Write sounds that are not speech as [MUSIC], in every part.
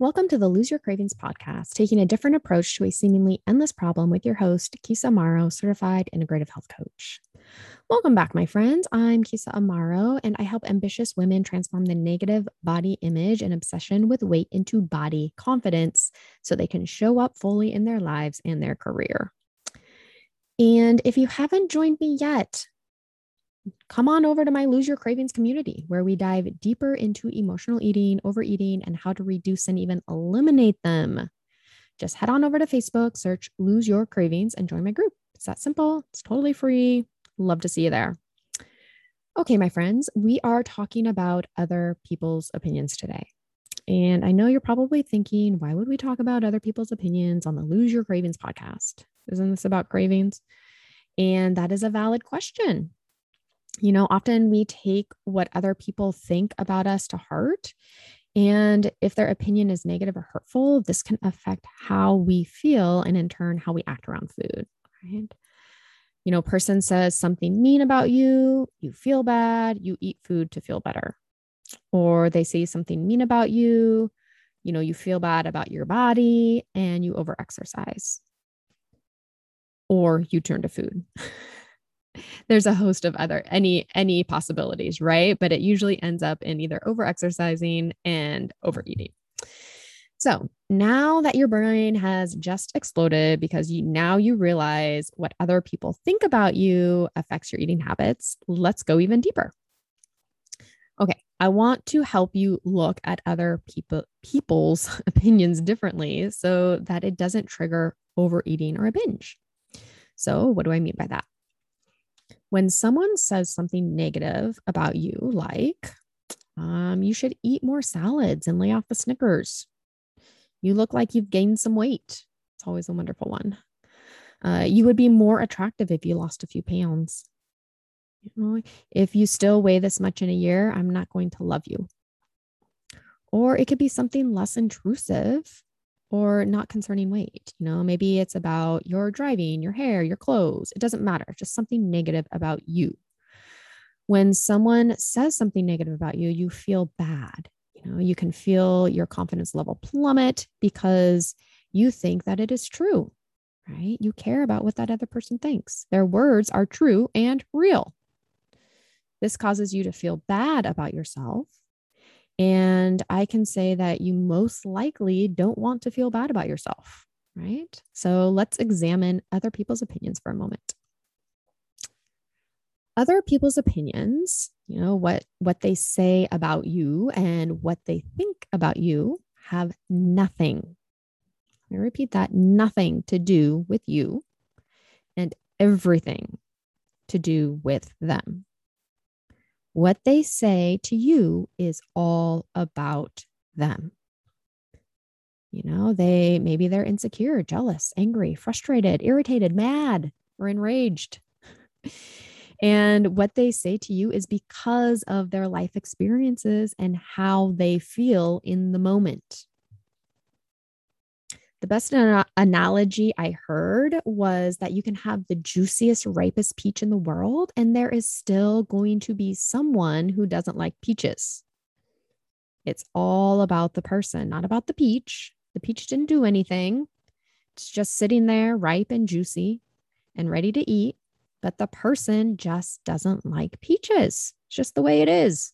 Welcome to the Lose Your Cravings podcast, taking a different approach to a seemingly endless problem with your host, Kisa Amaro, certified integrative health coach. Welcome back, my friends. I'm Kisa Amaro, and I help ambitious women transform the negative body image and obsession with weight into body confidence so they can show up fully in their lives and their career. And if you haven't joined me yet, come on over to my Lose Your Cravings community, where we dive deeper into emotional eating, overeating, and how to reduce and even eliminate them. Just head on over to Facebook, search Lose Your Cravings, and join my group. It's that simple, it's totally free. Love to see you there. Okay, my friends, we are talking about other people's opinions today. And I know you're probably thinking, why would we talk about other people's opinions on the Lose Your Cravings podcast? Isn't this about cravings? And that is a valid question you know, often we take what other people think about us to heart. And if their opinion is negative or hurtful, this can affect how we feel and in turn how we act around food. Right. You know, person says something mean about you, you feel bad, you eat food to feel better. Or they say something mean about you, you know, you feel bad about your body and you overexercise. Or you turn to food. [LAUGHS] there's a host of other any any possibilities, right? But it usually ends up in either over exercising and overeating. So now that your brain has just exploded because you now you realize what other people think about you affects your eating habits, let's go even deeper. Okay, I want to help you look at other people people's [LAUGHS] opinions differently so that it doesn't trigger overeating or a binge. So, what do I mean by that? When someone says something negative about you, like, um, you should eat more salads and lay off the Snickers. You look like you've gained some weight. It's always a wonderful one. Uh, you would be more attractive if you lost a few pounds. You know, if you still weigh this much in a year, I'm not going to love you. Or it could be something less intrusive or not concerning weight. You know, maybe it's about your driving, your hair, your clothes. It doesn't matter, just something negative about you. When someone says something negative about you, you feel bad. You know, you can feel your confidence level plummet because you think that it is true, right? You care about what that other person thinks. Their words are true and real. This causes you to feel bad about yourself and I can say that you most likely don't want to feel bad about yourself, right? So let's examine other people's opinions for a moment. Other people's opinions, you know, what what they say about you and what they think about you have nothing. I repeat that, nothing to do with you and everything to do with them. What they say to you is all about them. You know, they maybe they're insecure, jealous, angry, frustrated, irritated, mad, or enraged. and what they say to you is because of their life experiences and how they feel in the moment. The best an- analogy I heard was that you can have the juiciest, ripest peach in the world, and there is still going to be someone who doesn't like peaches. It's all about the person, not about the peach. The peach didn't do anything, it's just sitting there, ripe and juicy and ready to eat. But the person just doesn't like peaches. It's just the way it is.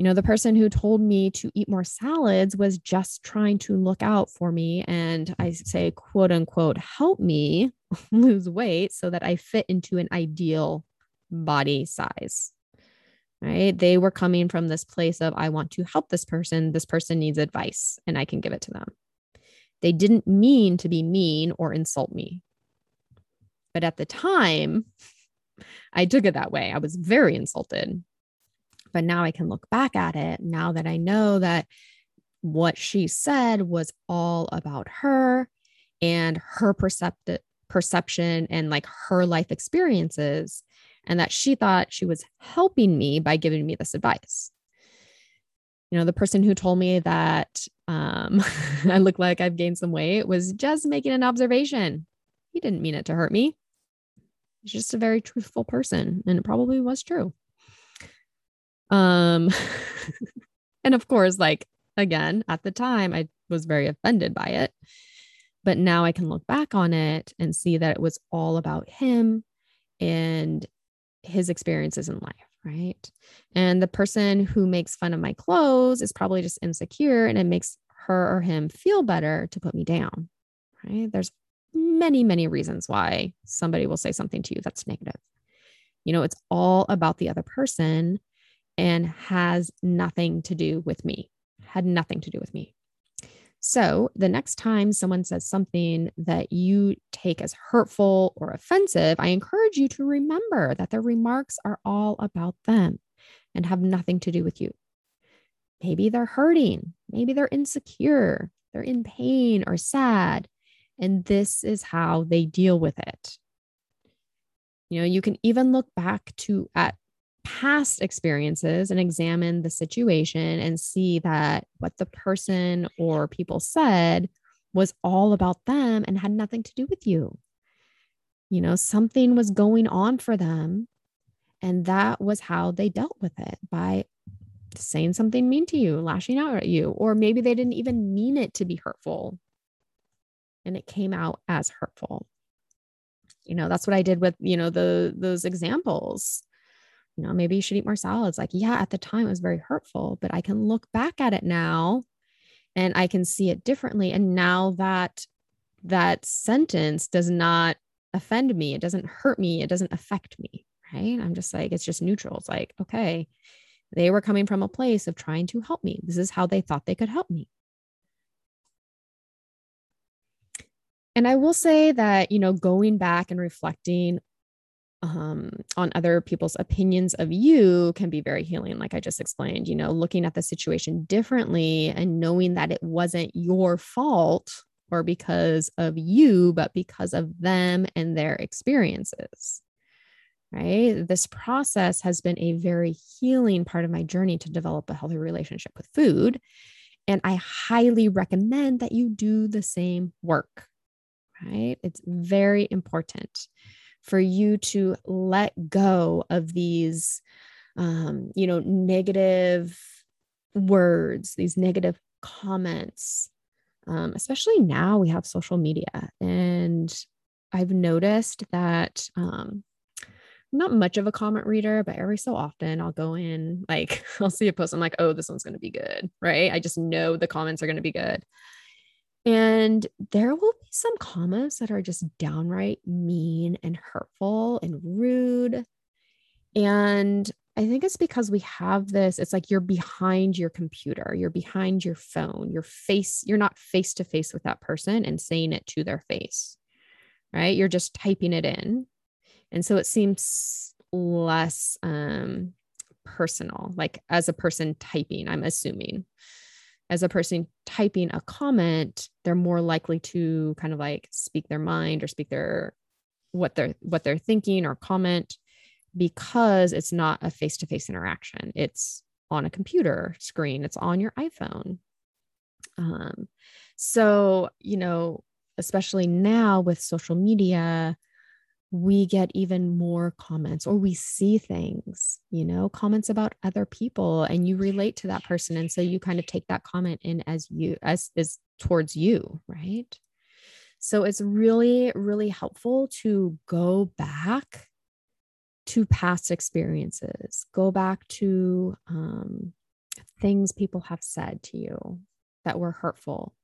You know, the person who told me to eat more salads was just trying to look out for me and I say, quote unquote, help me [LAUGHS] lose weight so that I fit into an ideal body size. Right. They were coming from this place of, I want to help this person. This person needs advice and I can give it to them. They didn't mean to be mean or insult me. But at the time, [LAUGHS] I took it that way. I was very insulted but now I can look back at it now that I know that what she said was all about her and her percept- perception and like her life experiences, and that she thought she was helping me by giving me this advice. You know, the person who told me that um, [LAUGHS] I look like I've gained some weight was just making an observation. He didn't mean it to hurt me. He's just a very truthful person, and it probably was true. Um, [LAUGHS] and of course, like again, at the time, I was very offended by it. But now I can look back on it and see that it was all about him and his experiences in life, right? And the person who makes fun of my clothes is probably just insecure and it makes her or him feel better to put me down, right? There's many, many reasons why somebody will say something to you that's negative. You know, it's all about the other person and has nothing to do with me, had nothing to do with me. So the next time someone says something that you take as hurtful or offensive, I encourage you to remember that their remarks are all about them and have nothing to do with you. Maybe they're hurting, maybe they're insecure, they're in pain or sad, and this is how they deal with it. You know, you can even look back to at past experiences and examine the situation and see that what the person or people said was all about them and had nothing to do with you. You know, something was going on for them. And that was how they dealt with it by saying something mean to you, lashing out at you, or maybe they didn't even mean it to be hurtful and it came out as hurtful. You know, that's what I did with, you know, the those examples you know, maybe you should eat more salads. Like, yeah, at the time it was very hurtful, but I can look back at it now and I can see it differently. And now that that sentence does not offend me, it doesn't hurt me, it doesn't affect me. Right. I'm just like, it's just neutral. It's like, okay, they were coming from a place of trying to help me. This is how they thought they could help me. And I will say that, you know, going back and reflecting um, on other people's opinions of you can be very healing. Like I just explained, you know, looking at the situation differently and knowing that it wasn't your fault or because of you, but because of them and their experiences. Right. This process has been a very healing part of my journey to develop a healthy relationship with food. And I highly recommend that you do the same work. Right. It's very important for you to let go of these um, you know negative words these negative comments um, especially now we have social media and i've noticed that um, I'm not much of a comment reader, but every so often I'll go in, like, [LAUGHS] I'll see a post. I'm like, oh, this one's going to be good. Right. I just know the comments are going to be good. And there will some comments that are just downright mean and hurtful and rude. And I think it's because we have this, it's like you're behind your computer, you're behind your phone, your face, you're not face to face with that person and saying it to their face, right? You're just typing it in. And so it seems less um, personal, like as a person typing, I'm assuming as a person typing a comment, they're more likely to kind of like speak their mind or speak their what they're what they're thinking or comment because it's not a face-to-face interaction. It's on a computer screen, it's on your iPhone. Um, so, you know, especially now with social media, we get even more comments or we see things, you know, comments about other people and you relate to that person. And so you kind of take that comment in as you, as is towards you, right? So it's really, really helpful to go back to past experiences, go back to um, things people have said to you that were hurtful,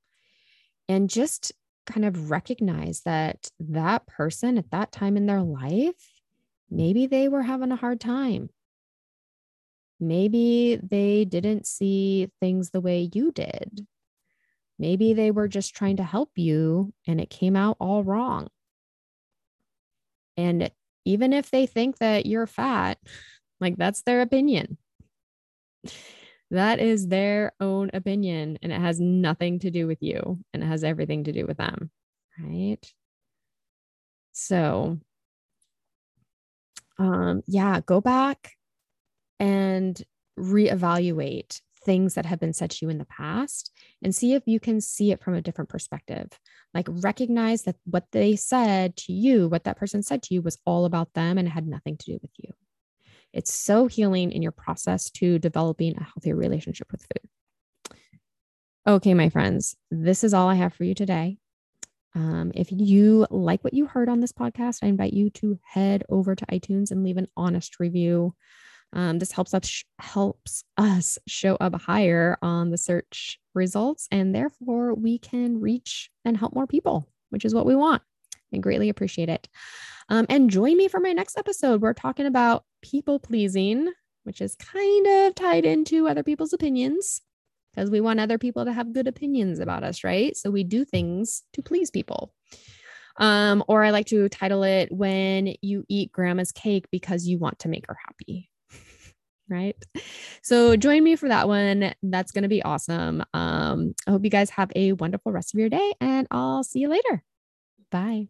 and just kind of recognize that that person at that time in their life, maybe they were having a hard time. Maybe they didn't see things the way you did. Maybe they were just trying to help you and it came out all wrong. And even if they think that you're fat, like that's their opinion. That is their own opinion and it has nothing to do with you and it has everything to do with them. Right. So, um, yeah, go back and reevaluate things that have been said to you in the past and see if you can see it from a different perspective. Like recognize that what they said to you, what that person said to you was all about them and had nothing to do with you. It's so healing in your process to developing a healthier relationship with food. Okay, my friends, this is all I have for you today. Um, if you like what you heard on this podcast, I invite you to head over to iTunes and leave an honest review. Um, this helps us helps us show up higher on the search results, and therefore we can reach and help more people, which is what we want. I greatly appreciate it. Um, and join me for my next episode. We're talking about people pleasing, which is kind of tied into other people's opinions because we want other people to have good opinions about us, right? So we do things to please people. Um, or I like to title it When You Eat Grandma's Cake Because You Want to Make Her Happy [LAUGHS] right? So join me for that one. That's going to be awesome. Um, I hope you guys have a wonderful rest of your day, and I'll see you later. Bye.